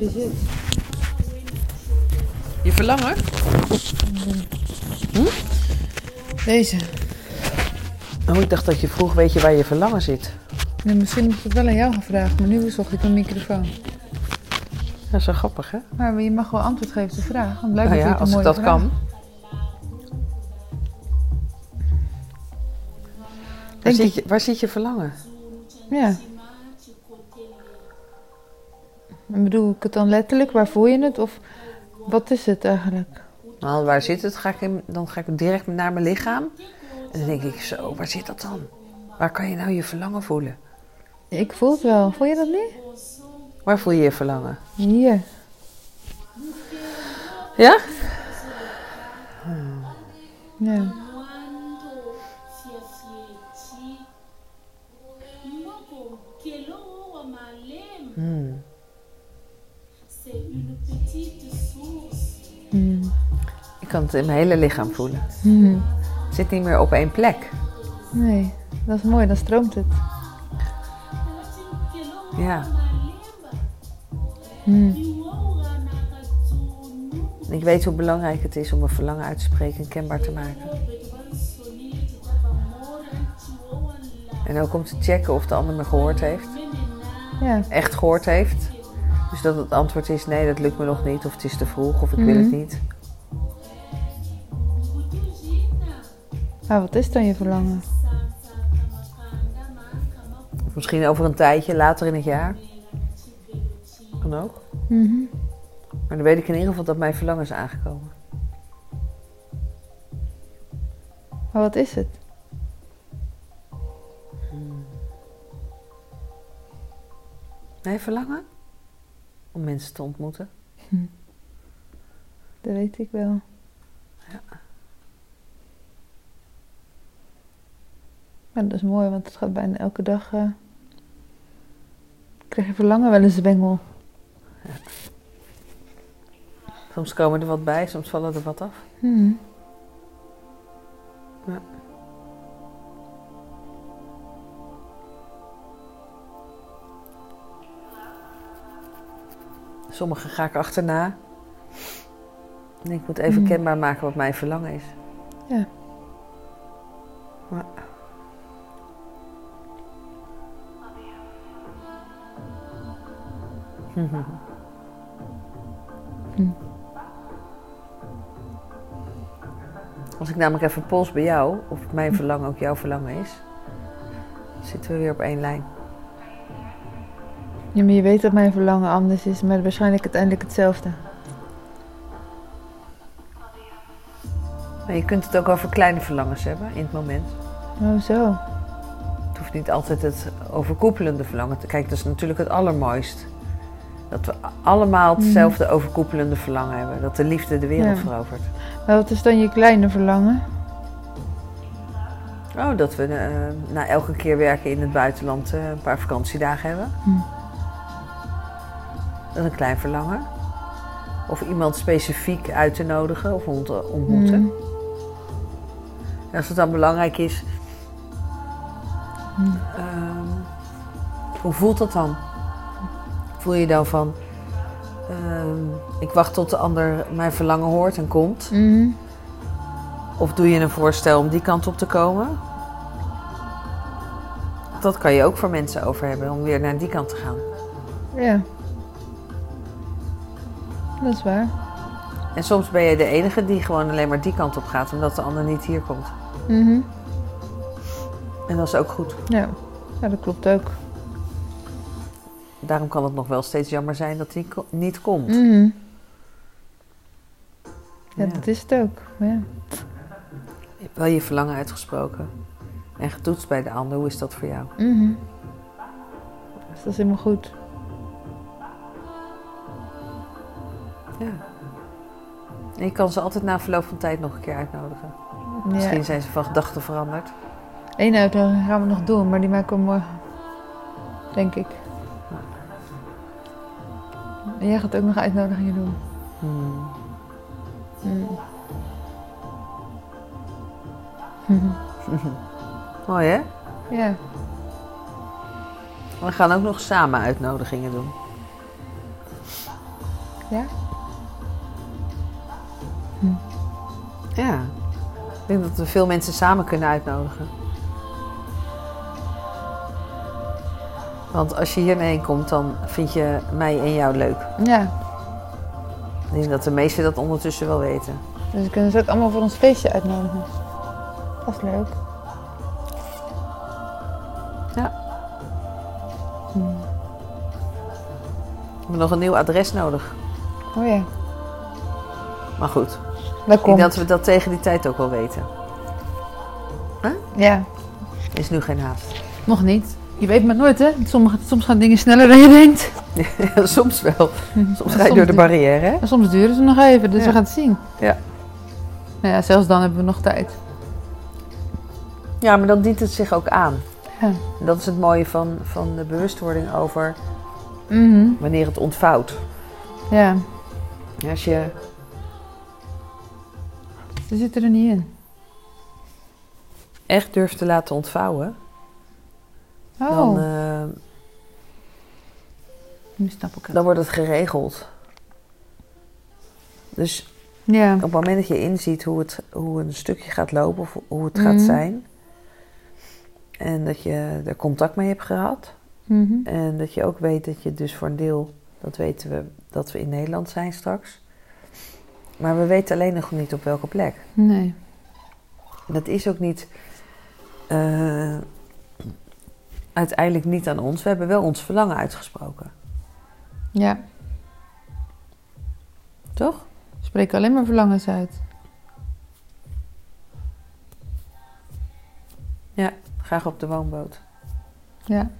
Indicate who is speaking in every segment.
Speaker 1: zit.
Speaker 2: Je verlangen?
Speaker 1: Deze.
Speaker 2: Oh, ik dacht dat je vroeg, weet je waar je verlangen zit?
Speaker 1: Nee, misschien heb ik het wel aan jou gevraagd, maar nu zocht ik een microfoon.
Speaker 2: Dat is wel grappig, hè?
Speaker 1: Maar je mag wel antwoord geven op de vraag. Dan blijft
Speaker 2: Nou ja, als dat
Speaker 1: vraag.
Speaker 2: kan. Waar
Speaker 1: Denk
Speaker 2: zit, je, waar zit je verlangen?
Speaker 1: Ja. En bedoel ik het dan letterlijk? Waar voel je het? Of wat is het eigenlijk?
Speaker 2: Nou, waar zit het? Ga ik in, dan ga ik direct naar mijn lichaam. En dan denk ik zo, waar zit dat dan? Waar kan je nou je verlangen voelen?
Speaker 1: Ik voel het wel. Voel je dat niet?
Speaker 2: Waar voel je je verlangen?
Speaker 1: Hier.
Speaker 2: Ja?
Speaker 1: Ja.
Speaker 3: Wa malem
Speaker 2: Hmm. Ik kan het in mijn hele lichaam voelen.
Speaker 1: Hmm.
Speaker 2: Het zit niet meer op één plek.
Speaker 1: Nee, dat is mooi. Dan stroomt het.
Speaker 2: Ja. En ik weet hoe belangrijk het is om een verlangen uit te spreken en kenbaar te maken. En ook om te checken of de ander me gehoord heeft.
Speaker 1: Ja.
Speaker 2: Echt gehoord heeft. Dus dat het antwoord is nee, dat lukt me nog niet. Of het is te vroeg. Of ik wil het
Speaker 1: Mhm.
Speaker 2: niet.
Speaker 1: Maar wat is dan je verlangen?
Speaker 2: Misschien over een tijdje, later in het jaar. Kan ook.
Speaker 1: Mhm.
Speaker 2: Maar dan weet ik in ieder geval dat mijn verlangen is aangekomen.
Speaker 1: Maar wat is het?
Speaker 2: Mijn verlangen? Om mensen te ontmoeten.
Speaker 1: Dat weet ik wel.
Speaker 2: Ja.
Speaker 1: Maar dat is mooi, want het gaat bijna elke dag. eh, krijg je verlangen wel een zwengel.
Speaker 2: Soms komen er wat bij, soms vallen er wat af. Ja. Sommige ga ik achterna. En ik moet even
Speaker 1: Mhm.
Speaker 2: kenbaar maken wat mijn verlangen is.
Speaker 1: Ja.
Speaker 2: Ja. Als ik namelijk even pols bij jou, of mijn verlangen ook jouw verlangen is, zitten we weer op één lijn.
Speaker 1: Ja, maar je weet dat mijn verlangen anders is, maar waarschijnlijk uiteindelijk hetzelfde.
Speaker 2: Maar je kunt het ook over kleine verlangens hebben in het moment.
Speaker 1: Oh, zo.
Speaker 2: Het hoeft niet altijd het overkoepelende verlangen te Kijk, dat is natuurlijk het allermooist. Dat we allemaal hetzelfde overkoepelende verlangen hebben. Dat de liefde de wereld
Speaker 1: Ja.
Speaker 2: verovert.
Speaker 1: Maar wat is dan je kleine verlangen?
Speaker 2: Oh, dat we eh, na elke keer werken in het buitenland eh, een paar vakantiedagen hebben.
Speaker 1: Hm.
Speaker 2: Dat is een klein verlangen. Of iemand specifiek uit te nodigen of ont- ontmoeten.
Speaker 1: Mhm.
Speaker 2: En als het dan belangrijk is,
Speaker 1: Hm.
Speaker 2: ehm, hoe voelt dat dan? Voel je dan van, ehm, ik wacht tot de ander mijn verlangen hoort en komt?
Speaker 1: Mhm.
Speaker 2: Of doe je een voorstel om die kant op te komen? Dat kan je ook voor mensen over hebben, om weer naar die kant te gaan.
Speaker 1: Ja. Dat is waar.
Speaker 2: En soms ben je de enige die gewoon alleen maar die kant op gaat, omdat de ander niet hier komt.
Speaker 1: Mhm.
Speaker 2: En dat is ook goed.
Speaker 1: Ja. ja, dat klopt ook.
Speaker 2: Daarom kan het nog wel steeds jammer zijn dat ko- niet komt.
Speaker 1: Mhm. Ja,
Speaker 2: Ja.
Speaker 1: dat is het ook. Ja.
Speaker 2: Je hebt wel je verlangen uitgesproken. En getoetst bij de ander. Hoe is dat voor jou?
Speaker 1: Mhm. Dus dat is helemaal goed.
Speaker 2: Ja. En je kan ze altijd na verloop van tijd nog een keer uitnodigen.
Speaker 1: Ja.
Speaker 2: Misschien zijn ze van gedachten veranderd.
Speaker 1: Eén uitnodiging gaan we nog doen, maar die maken we morgen. Denk ik. En jij gaat ook nog uitnodigingen doen.
Speaker 2: Hmm.
Speaker 1: Mm. Mhm.
Speaker 2: Mooi hè?
Speaker 1: Ja.
Speaker 2: We gaan ook nog samen uitnodigingen doen.
Speaker 1: Ja?
Speaker 2: Ja. Ik denk dat we veel mensen samen kunnen uitnodigen. Want als je hierheen komt, dan vind je mij en jou leuk.
Speaker 1: Ja.
Speaker 2: Ik denk dat de meesten dat ondertussen wel weten.
Speaker 1: Dus we kunnen ze ook allemaal voor ons feestje uitnodigen. Dat is leuk.
Speaker 2: Ja. We hebben nog een nieuw adres nodig.
Speaker 1: Oh ja.
Speaker 2: Maar goed,
Speaker 1: Dat
Speaker 2: ik denk dat we dat tegen die tijd ook wel weten.
Speaker 1: Ja.
Speaker 2: Er is nu geen haast.
Speaker 1: Nog niet. Je weet maar nooit, hè? Sommige, soms gaan dingen sneller dan je denkt.
Speaker 2: Ja, soms wel. Soms ga je door de barrière, hè?
Speaker 1: En soms duren ze nog even, dus
Speaker 2: Ja.
Speaker 1: we gaan het zien.
Speaker 2: Ja.
Speaker 1: Nou ja, zelfs dan hebben we nog tijd.
Speaker 2: Ja, maar dan dient het zich ook aan.
Speaker 1: Ja.
Speaker 2: En dat is het mooie van, van de bewustwording over
Speaker 1: Mhm.
Speaker 2: wanneer het ontvouwt.
Speaker 1: Ja,
Speaker 2: Als je
Speaker 1: ze zitten er niet in.
Speaker 2: echt durft te laten ontvouwen,
Speaker 1: Oh,
Speaker 2: dan,
Speaker 1: nu snap ik het.
Speaker 2: dan wordt het geregeld. Dus
Speaker 1: Ja.
Speaker 2: op het moment dat je inziet hoe, het, hoe een stukje gaat lopen of hoe het gaat
Speaker 1: Mhm.
Speaker 2: zijn, en dat je er contact mee hebt gehad,
Speaker 1: Mhm.
Speaker 2: en dat je ook weet dat je dus voor een deel, dat weten we, dat we in Nederland zijn straks. Maar we weten alleen nog niet op welke plek.
Speaker 1: Nee.
Speaker 2: En dat is ook niet. eh, uiteindelijk niet aan ons. We hebben wel ons verlangen uitgesproken.
Speaker 1: Ja,
Speaker 2: Toch?
Speaker 1: spreek alleen maar verlangens uit.
Speaker 2: Graag op de woonboot.
Speaker 1: Ja.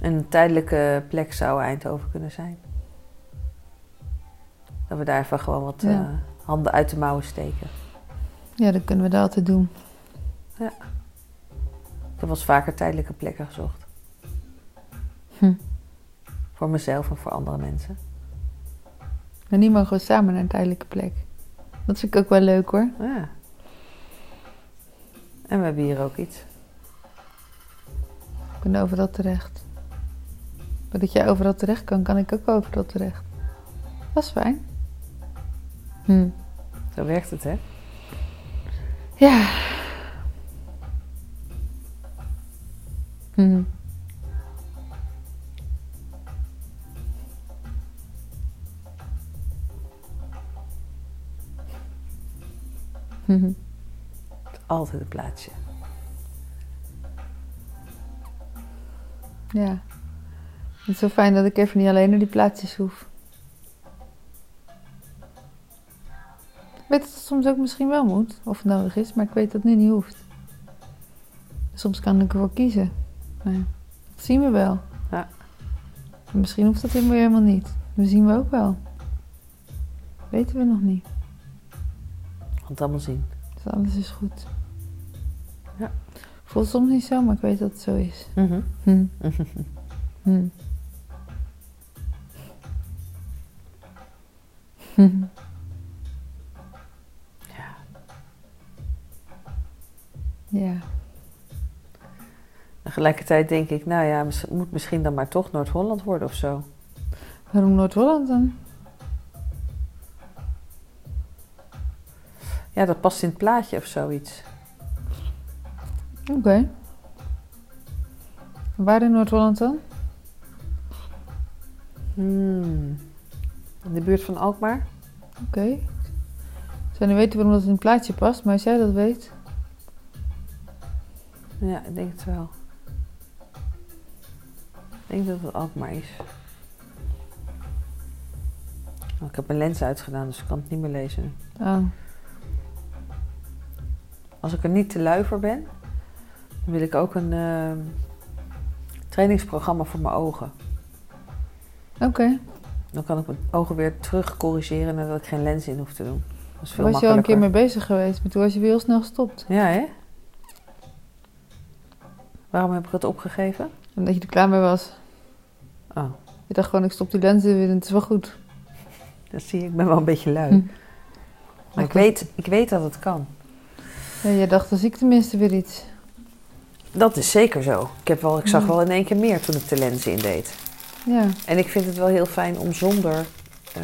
Speaker 2: En een tijdelijke plek zou Eindhoven kunnen zijn. Dat we daar even gewoon wat
Speaker 1: Ja.
Speaker 2: eh, handen uit de mouwen steken.
Speaker 1: Ja, dan kunnen we dat altijd doen.
Speaker 2: Ik heb wel eens vaker tijdelijke plekken gezocht.
Speaker 1: Hm.
Speaker 2: Voor mezelf en voor andere mensen.
Speaker 1: Maar nu mogen we samen naar een tijdelijke plek. Dat vind ik ook wel leuk hoor.
Speaker 2: Ja. En we hebben hier ook iets.
Speaker 1: Ik ben overal terecht. Maar dat jij overal terecht kan, kan ik ook overal terecht. Dat is fijn. Hm.
Speaker 2: Zo werkt het, hè?
Speaker 1: Ja. Hm. Hm.
Speaker 2: Altijd een plaatsje.
Speaker 1: Ja. Het is zo fijn dat ik even niet alleen naar die plaatsjes hoef. Ik weet dat het soms ook misschien wel moet, of het nodig is, maar ik weet dat het nu niet hoeft. Soms kan ik ervoor kiezen. Dat zien we wel.
Speaker 2: Ja.
Speaker 1: En misschien hoeft dat helemaal helemaal niet. Dat zien we ook wel. Weten we nog niet.
Speaker 2: Want allemaal zien.
Speaker 1: Dus alles is goed.
Speaker 2: Ja.
Speaker 1: Voelt soms niet zo, maar ik weet dat het zo is.
Speaker 2: Mhm.
Speaker 1: Hm. Hm. Hm.
Speaker 2: Ja.
Speaker 1: Ja.
Speaker 2: Tegelijkertijd denk ik, nou ja, het moet misschien dan maar toch Noord-Holland worden of zo.
Speaker 1: Waarom Noord-Holland dan?
Speaker 2: Ja, dat past in het plaatje of zoiets.
Speaker 1: Oké. Waar in Noord-Holland dan?
Speaker 2: Hmm. In de buurt van Alkmaar?
Speaker 1: Oké. Ik zou niet weten waarom dat in het plaatje past, maar als jij dat weet.
Speaker 2: Ja, ik denk het wel. Ik denk dat het Alkmaar is. Oh, ik heb mijn lens uitgedaan, dus ik kan het niet meer lezen.
Speaker 1: Oh,
Speaker 2: Als ik er niet te lui voor ben, dan wil ik ook een eh, trainingsprogramma voor mijn ogen.
Speaker 1: oké.
Speaker 2: Dan kan ik mijn ogen weer terug corrigeren nadat ik geen lens in hoef te doen. Dat is veel
Speaker 1: was je al een keer mee bezig geweest, maar toen was je weer heel snel gestopt.
Speaker 2: Ja, hè? Waarom heb ik het opgegeven?
Speaker 1: Omdat je er klaar mee was.
Speaker 2: Oh,
Speaker 1: Je dacht gewoon, ik stop die lenzen weer en het is wel goed.
Speaker 2: dat zie je. Ik ben wel een beetje lui.
Speaker 1: Hm.
Speaker 2: Maar ik weet, ik weet dat het kan.
Speaker 1: Ja, je dacht, dan zie ik tenminste weer iets.
Speaker 2: Dat is zeker zo. Ik, heb wel, ik zag
Speaker 1: Hm.
Speaker 2: wel in één keer meer toen ik de lenzen indeed.
Speaker 1: Ja,
Speaker 2: En ik vind het wel heel fijn om zonder eh,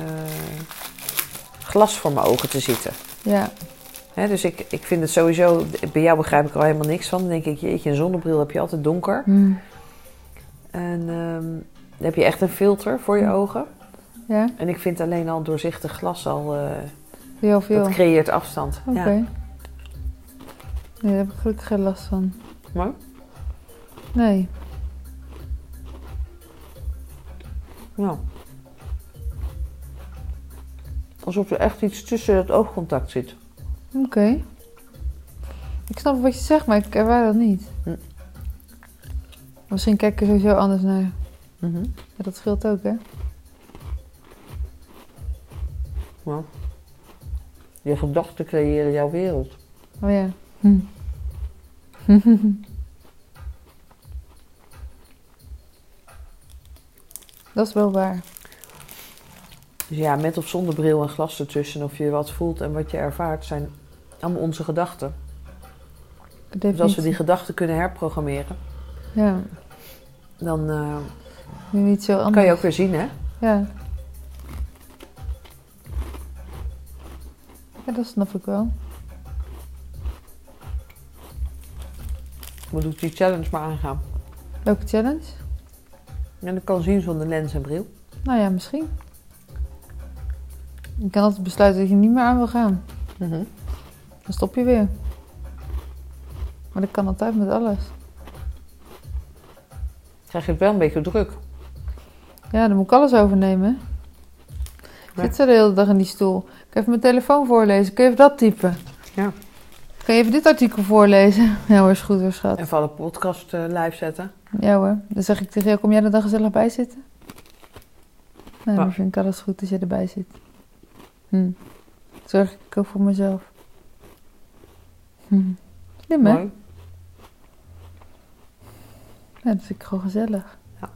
Speaker 2: glas voor mijn ogen te zitten.
Speaker 1: ja,
Speaker 2: Hè, dus ik, ik vind het sowieso, bij jou begrijp ik er al helemaal niks van. Dan denk ik, jeetje, een zonnebril heb je altijd donker.
Speaker 1: hm,
Speaker 2: En ehm, dan heb je echt een filter voor je ogen.
Speaker 1: ja,
Speaker 2: En ik vind alleen al doorzichtig glas al, eh,
Speaker 1: heel veel.
Speaker 2: dat creëert afstand.
Speaker 1: Oké.
Speaker 2: Ja.
Speaker 1: Nee, daar heb ik gelukkig geen last van.
Speaker 2: Maar,
Speaker 1: Nee.
Speaker 2: ja. Alsof er echt iets tussen het oogcontact zit.
Speaker 1: Oké. Ik snap wat je zegt, maar ik ervaar dat niet.
Speaker 2: Hm.
Speaker 1: Misschien kijk ik er sowieso anders naar.
Speaker 2: Mhm.
Speaker 1: Ja, dat scheelt ook, hè?
Speaker 2: Ja. Je gedachten creëren jouw wereld.
Speaker 1: Oh ja. Hm. dat is wel waar.
Speaker 2: Dus ja, met of zonder bril en glas ertussen, of je wat voelt en wat je ervaart, zijn allemaal onze gedachten. Dus als we die gedachten kunnen herprogrammeren,
Speaker 1: Ja,
Speaker 2: dan eh,
Speaker 1: niet zo
Speaker 2: kan je ook weer zien, hè?
Speaker 1: Ja. Ja, dat snap ik wel.
Speaker 2: Moet ik die challenge maar aangaan.
Speaker 1: Welke challenge?
Speaker 2: En ik kan zien zonder lens en bril.
Speaker 1: Nou ja, misschien. Je kan altijd besluiten dat je niet meer aan wil gaan.
Speaker 2: Mhm.
Speaker 1: Dan stop je weer. Maar dat kan altijd met alles.
Speaker 2: Krijg je het wel een beetje druk.
Speaker 1: Ja, dan moet ik alles overnemen. Ik
Speaker 2: Ja.
Speaker 1: zit zo de hele dag in die stoel. Ik kan even mijn telefoon voorlezen. Kun je even dat typen?
Speaker 2: Ja.
Speaker 1: Kan je even dit artikel voorlezen? Ja hoor, is goed hoor, schat.
Speaker 2: Even alle podcast eh, live zetten.
Speaker 1: Ja hoor. Dan zeg ik tegen jou, kom jij er dan gezellig bij zitten? Nee,
Speaker 2: Ja.
Speaker 1: dan vind ik alles goed als je erbij zit. Hm. Zorg ik ook voor mezelf. Hm. Slim hè?
Speaker 2: Mooi.
Speaker 1: Ja, dat vind ik gewoon gezellig.
Speaker 2: Nou,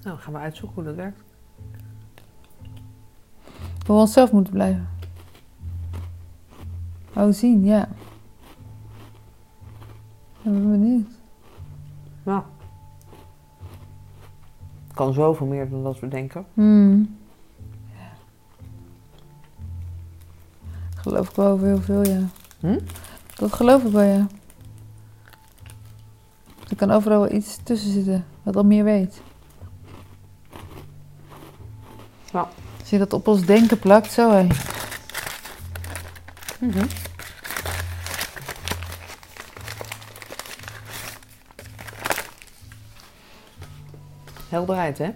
Speaker 2: dan gaan we uitzoeken hoe dat werkt.
Speaker 1: We onszelf moeten blijven. Oh, zien, ja. Ik ben benieuwd.
Speaker 2: Nou. Het kan zoveel meer dan dat we denken.
Speaker 1: Hmm. Geloof ik wel heel veel, ja.
Speaker 2: Hm?
Speaker 1: Dat geloof ik wel, ja. Er kan overal wel iets tussen zitten, wat al meer weet.
Speaker 2: Ja.
Speaker 1: Als je dat op ons denken plakt, zo hé.
Speaker 2: Mhm. Helderheid, hè?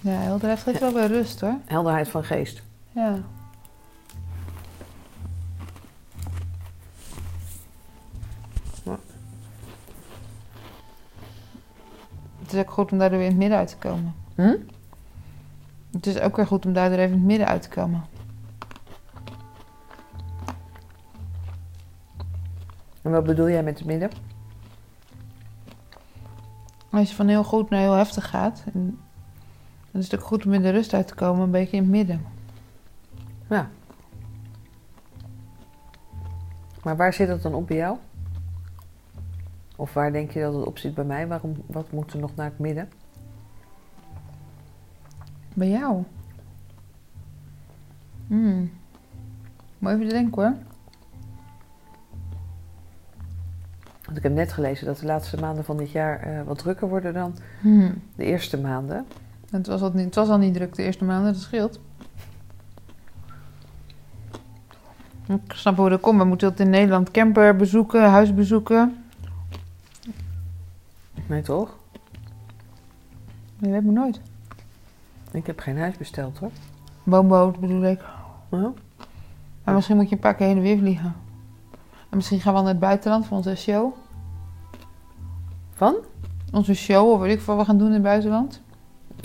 Speaker 1: Ja, helderheid geeft wel weer rust hoor.
Speaker 2: Helderheid van geest.
Speaker 1: Ja. Is ook goed om daardoor weer in het midden uit te komen.
Speaker 2: Hm?
Speaker 1: Het is ook weer goed om daardoor even in het midden uit te komen.
Speaker 2: En wat bedoel jij met het midden?
Speaker 1: Als je van heel goed naar heel heftig gaat, dan is het ook goed om in de rust uit te komen, een beetje in het midden.
Speaker 2: Ja. Maar waar zit dat dan op bij jou? Of waar denk je dat het op zit bij mij? Waarom, wat moet er nog naar het midden?
Speaker 1: Bij jou? Hmm. Moet even denken hoor.
Speaker 2: Want ik heb net gelezen dat de laatste maanden van dit jaar eh, wat drukker worden dan
Speaker 1: Hmm.
Speaker 2: de eerste maanden.
Speaker 1: Het, was al niet, het was al niet druk de eerste maanden, dat scheelt. Ik snap hoe dat komt. We moeten altijd in Nederland camper bezoeken, huis bezoeken.
Speaker 2: Nee, toch?
Speaker 1: Je weet me nooit.
Speaker 2: Ik heb geen huis besteld hoor.
Speaker 1: Woonboot bedoel ik.
Speaker 2: Ja.
Speaker 1: Maar misschien moet je een paar keer heen en weer vliegen. En misschien gaan we naar het buitenland voor onze show.
Speaker 2: Van?
Speaker 1: Onze show, of weet ik veel wat we gaan doen in het buitenland.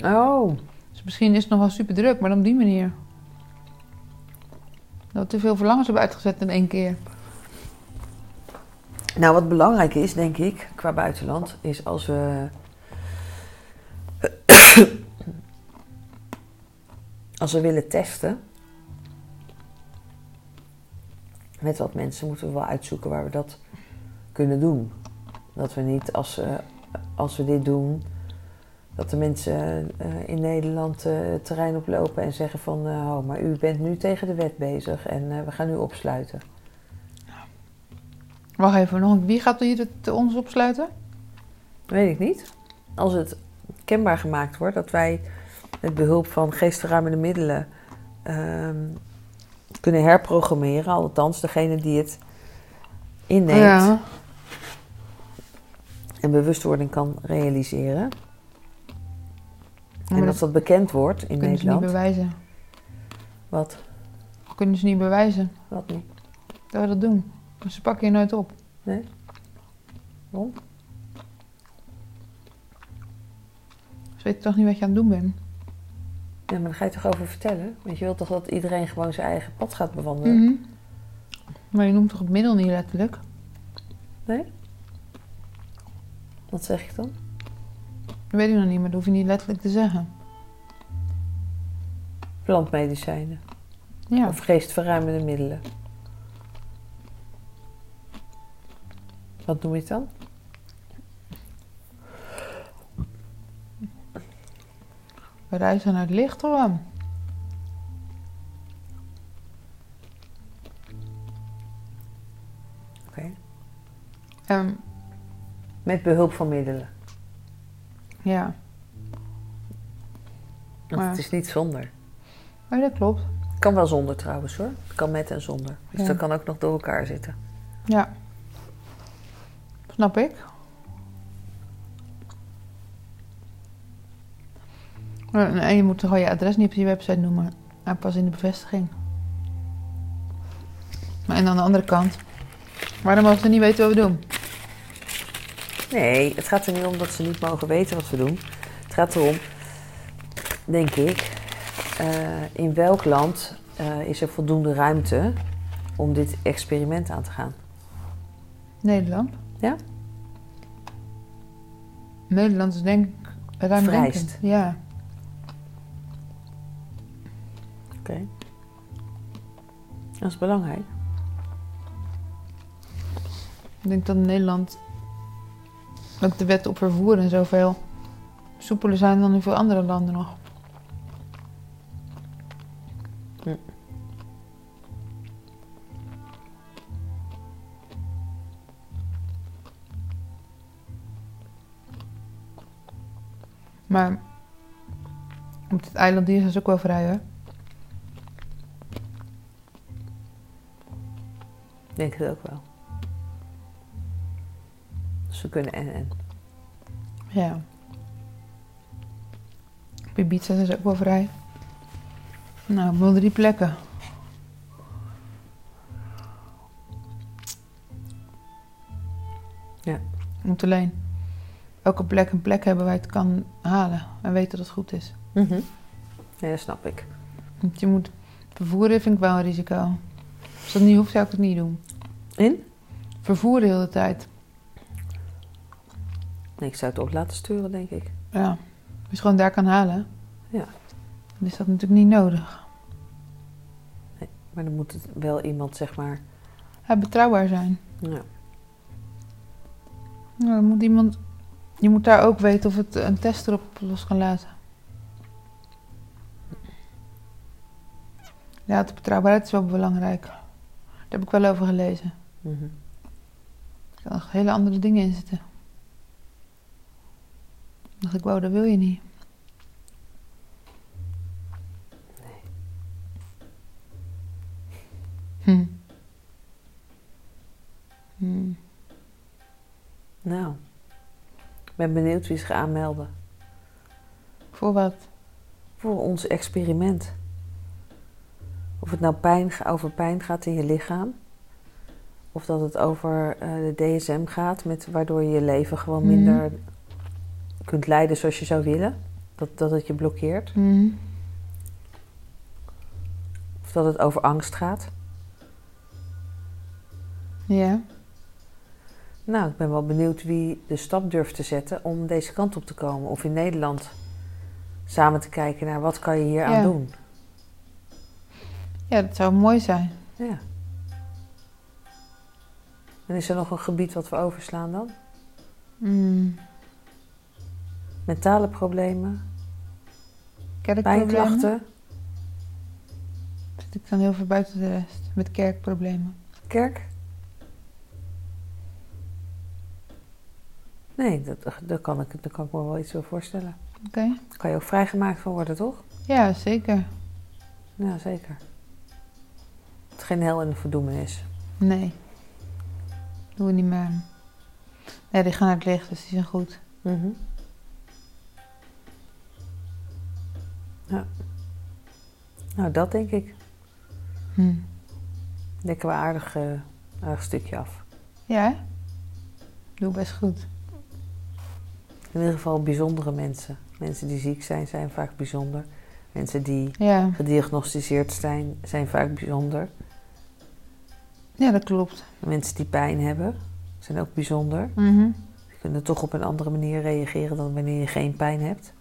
Speaker 2: Oh,
Speaker 1: Dus misschien is het nog wel super druk, maar dan op die manier. Dat we te veel verlangens hebben uitgezet in één keer.
Speaker 2: Nou, wat belangrijk is, denk ik, qua buitenland, is als we. als we willen testen. met wat mensen moeten we wel uitzoeken waar we dat kunnen doen. Dat we niet als, als we dit doen, dat de mensen eh, in Nederland eh, het terrein oplopen en zeggen van eh, oh, maar u bent nu tegen de wet bezig en we gaan u opsluiten.
Speaker 1: Wacht even, nog wie gaat hier het, ons opsluiten?
Speaker 2: Weet ik niet. Als het kenbaar gemaakt wordt dat wij met behulp van geestverruimende middelen ehm, kunnen herprogrammeren, althans degene die het inneemt
Speaker 1: Ja.
Speaker 2: en bewustwording kan realiseren.
Speaker 1: Maar
Speaker 2: en
Speaker 1: dat
Speaker 2: als dat bekend wordt in
Speaker 1: kunnen ze niet
Speaker 2: Nederland.
Speaker 1: bewijzen.
Speaker 2: Wat?
Speaker 1: Kunnen ze niet bewijzen
Speaker 2: Wat niet?
Speaker 1: dat we dat doen. Dus ze pakken je nooit op.
Speaker 2: Nee? Waarom?
Speaker 1: Ze weten toch niet wat je aan het doen bent.
Speaker 2: Ja, maar daar ga je toch over vertellen? Want je wilt toch dat iedereen gewoon zijn eigen pad gaat bewandelen?
Speaker 1: Mhm. Maar je noemt toch het middel niet letterlijk?
Speaker 2: Nee? Wat zeg ik dan?
Speaker 1: Dat weet ik nog niet, maar dat hoef je niet letterlijk te zeggen.
Speaker 2: Plantmedicijnen.
Speaker 1: Ja.
Speaker 2: Of geestverruimende middelen. Wat noem je dan?
Speaker 1: We reizen naar het licht hoor.
Speaker 2: Oké.
Speaker 1: Ehm,
Speaker 2: Met behulp van middelen.
Speaker 1: ja,
Speaker 2: Want
Speaker 1: Maar-
Speaker 2: het is niet zonder.
Speaker 1: maar dat klopt.
Speaker 2: Het kan wel zonder trouwens hoor. Het kan met en zonder. Dus
Speaker 1: Ja.
Speaker 2: dat kan ook nog door elkaar zitten.
Speaker 1: Ja. Snap ik. En en je moet gewoon je adres niet op je website noemen. En pas in de bevestiging. Maar en aan de andere kant. Waarom mogen ze niet weten wat we doen?
Speaker 2: Nee, het gaat er niet om dat ze niet mogen weten wat we doen. Het gaat erom, denk ik, eh, in welk land eh, is er voldoende ruimte om dit experiment aan te gaan?
Speaker 1: Nederland.
Speaker 2: Ja?
Speaker 1: Nederland is denk ik ruimdenkend. Ja.
Speaker 2: Oké. Dat is belangrijk.
Speaker 1: Ik denk dat in Nederland ook de wet op vervoer en zoveel soepeler zijn dan in veel andere landen nog. Maar op dit eiland hier zijn ze ook wel vrij hoor.
Speaker 2: Ik denk het ook wel. Dus we kunnen en en.
Speaker 1: Ja. Op Ibiza zijn ze ook wel vrij. Nou, wel drie plekken.
Speaker 2: Ja.
Speaker 1: Moet alleen elke plek een plek hebben waar je het kan halen. En weten dat het goed is.
Speaker 2: Mhm. Ja, dat snap ik.
Speaker 1: Want je moet vervoeren vind ik wel een risico. Als dat niet hoeft, zou ik het niet doen.
Speaker 2: In?
Speaker 1: Vervoeren de hele tijd.
Speaker 2: Nee, ik zou het op laten sturen, denk ik.
Speaker 1: Ja. Als je het gewoon daar kan halen.
Speaker 2: Ja.
Speaker 1: Dan is dat natuurlijk niet nodig.
Speaker 2: Maar dan moet het wel iemand, zeg maar...
Speaker 1: Ja, betrouwbaar zijn.
Speaker 2: Ja.
Speaker 1: Nou, dan moet iemand... Je moet daar ook weten of het een test erop los kan laten. Ja, de betrouwbaarheid is wel belangrijk. Daar heb ik wel over gelezen.
Speaker 2: Mhm.
Speaker 1: Er kan nog hele andere dingen in zitten. Dan dacht ik, wow, dat wil je niet.
Speaker 2: Ben benieuwd wie zich aanmelden
Speaker 1: Voor wat?
Speaker 2: voor ons experiment. Of het nou pijn, over pijn gaat in je lichaam. Of dat het over eh, de DSM gaat, met, waardoor je je leven gewoon
Speaker 1: Mhm.
Speaker 2: minder kunt leiden zoals je zou willen. Dat, dat het je blokkeert.
Speaker 1: Hm.
Speaker 2: Of dat het over angst gaat.
Speaker 1: Ja.
Speaker 2: Nou, ik ben wel benieuwd wie de stap durft te zetten om deze kant op te komen. Of in Nederland samen te kijken naar wat kan je hier aan
Speaker 1: Ja.
Speaker 2: doen.
Speaker 1: Ja, dat zou mooi zijn.
Speaker 2: Ja. En is er nog een gebied wat we overslaan dan?
Speaker 1: Mm.
Speaker 2: Mentale problemen, pijnklachten,
Speaker 1: Zit ik dan heel veel buiten de rest. Met kerkproblemen.
Speaker 2: kerk? Nee, dat, daar, kan ik, daar kan ik me wel iets voor voorstellen.
Speaker 1: Oké.
Speaker 2: Daar kan je ook vrijgemaakt van worden, toch?
Speaker 1: Ja, zeker.
Speaker 2: Ja, zeker. Het is geen hel en verdoemenis.
Speaker 1: Nee. Doen we niet meer aan. Nee, die gaan het licht, dus die zijn goed.
Speaker 2: Mhm. Ja. Nou, dat denk ik.
Speaker 1: Hm.
Speaker 2: Dekken we aardig, eh, aardig stukje af.
Speaker 1: Ja? Doe best goed.
Speaker 2: In ieder geval bijzondere mensen. Mensen die ziek zijn, zijn vaak bijzonder. Mensen die
Speaker 1: Ja,
Speaker 2: gediagnosticeerd zijn, zijn vaak bijzonder.
Speaker 1: ja dat klopt.
Speaker 2: Mensen die pijn hebben, zijn ook bijzonder. Die kunnen toch op een andere manier reageren dan wanneer je geen pijn hebt.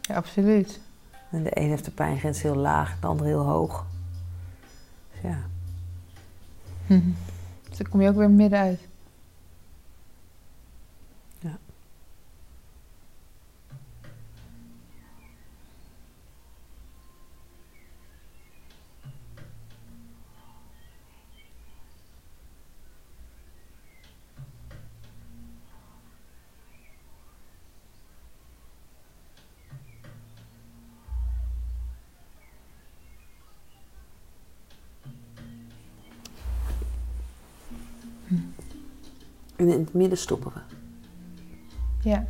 Speaker 1: Ja, absoluut.
Speaker 2: En de een heeft de pijngrens heel laag, de ander heel hoog. Dus ja,
Speaker 1: Mhm. Dus dan kom je ook weer midden uit.
Speaker 2: En in het midden stoppen we.
Speaker 1: Ja.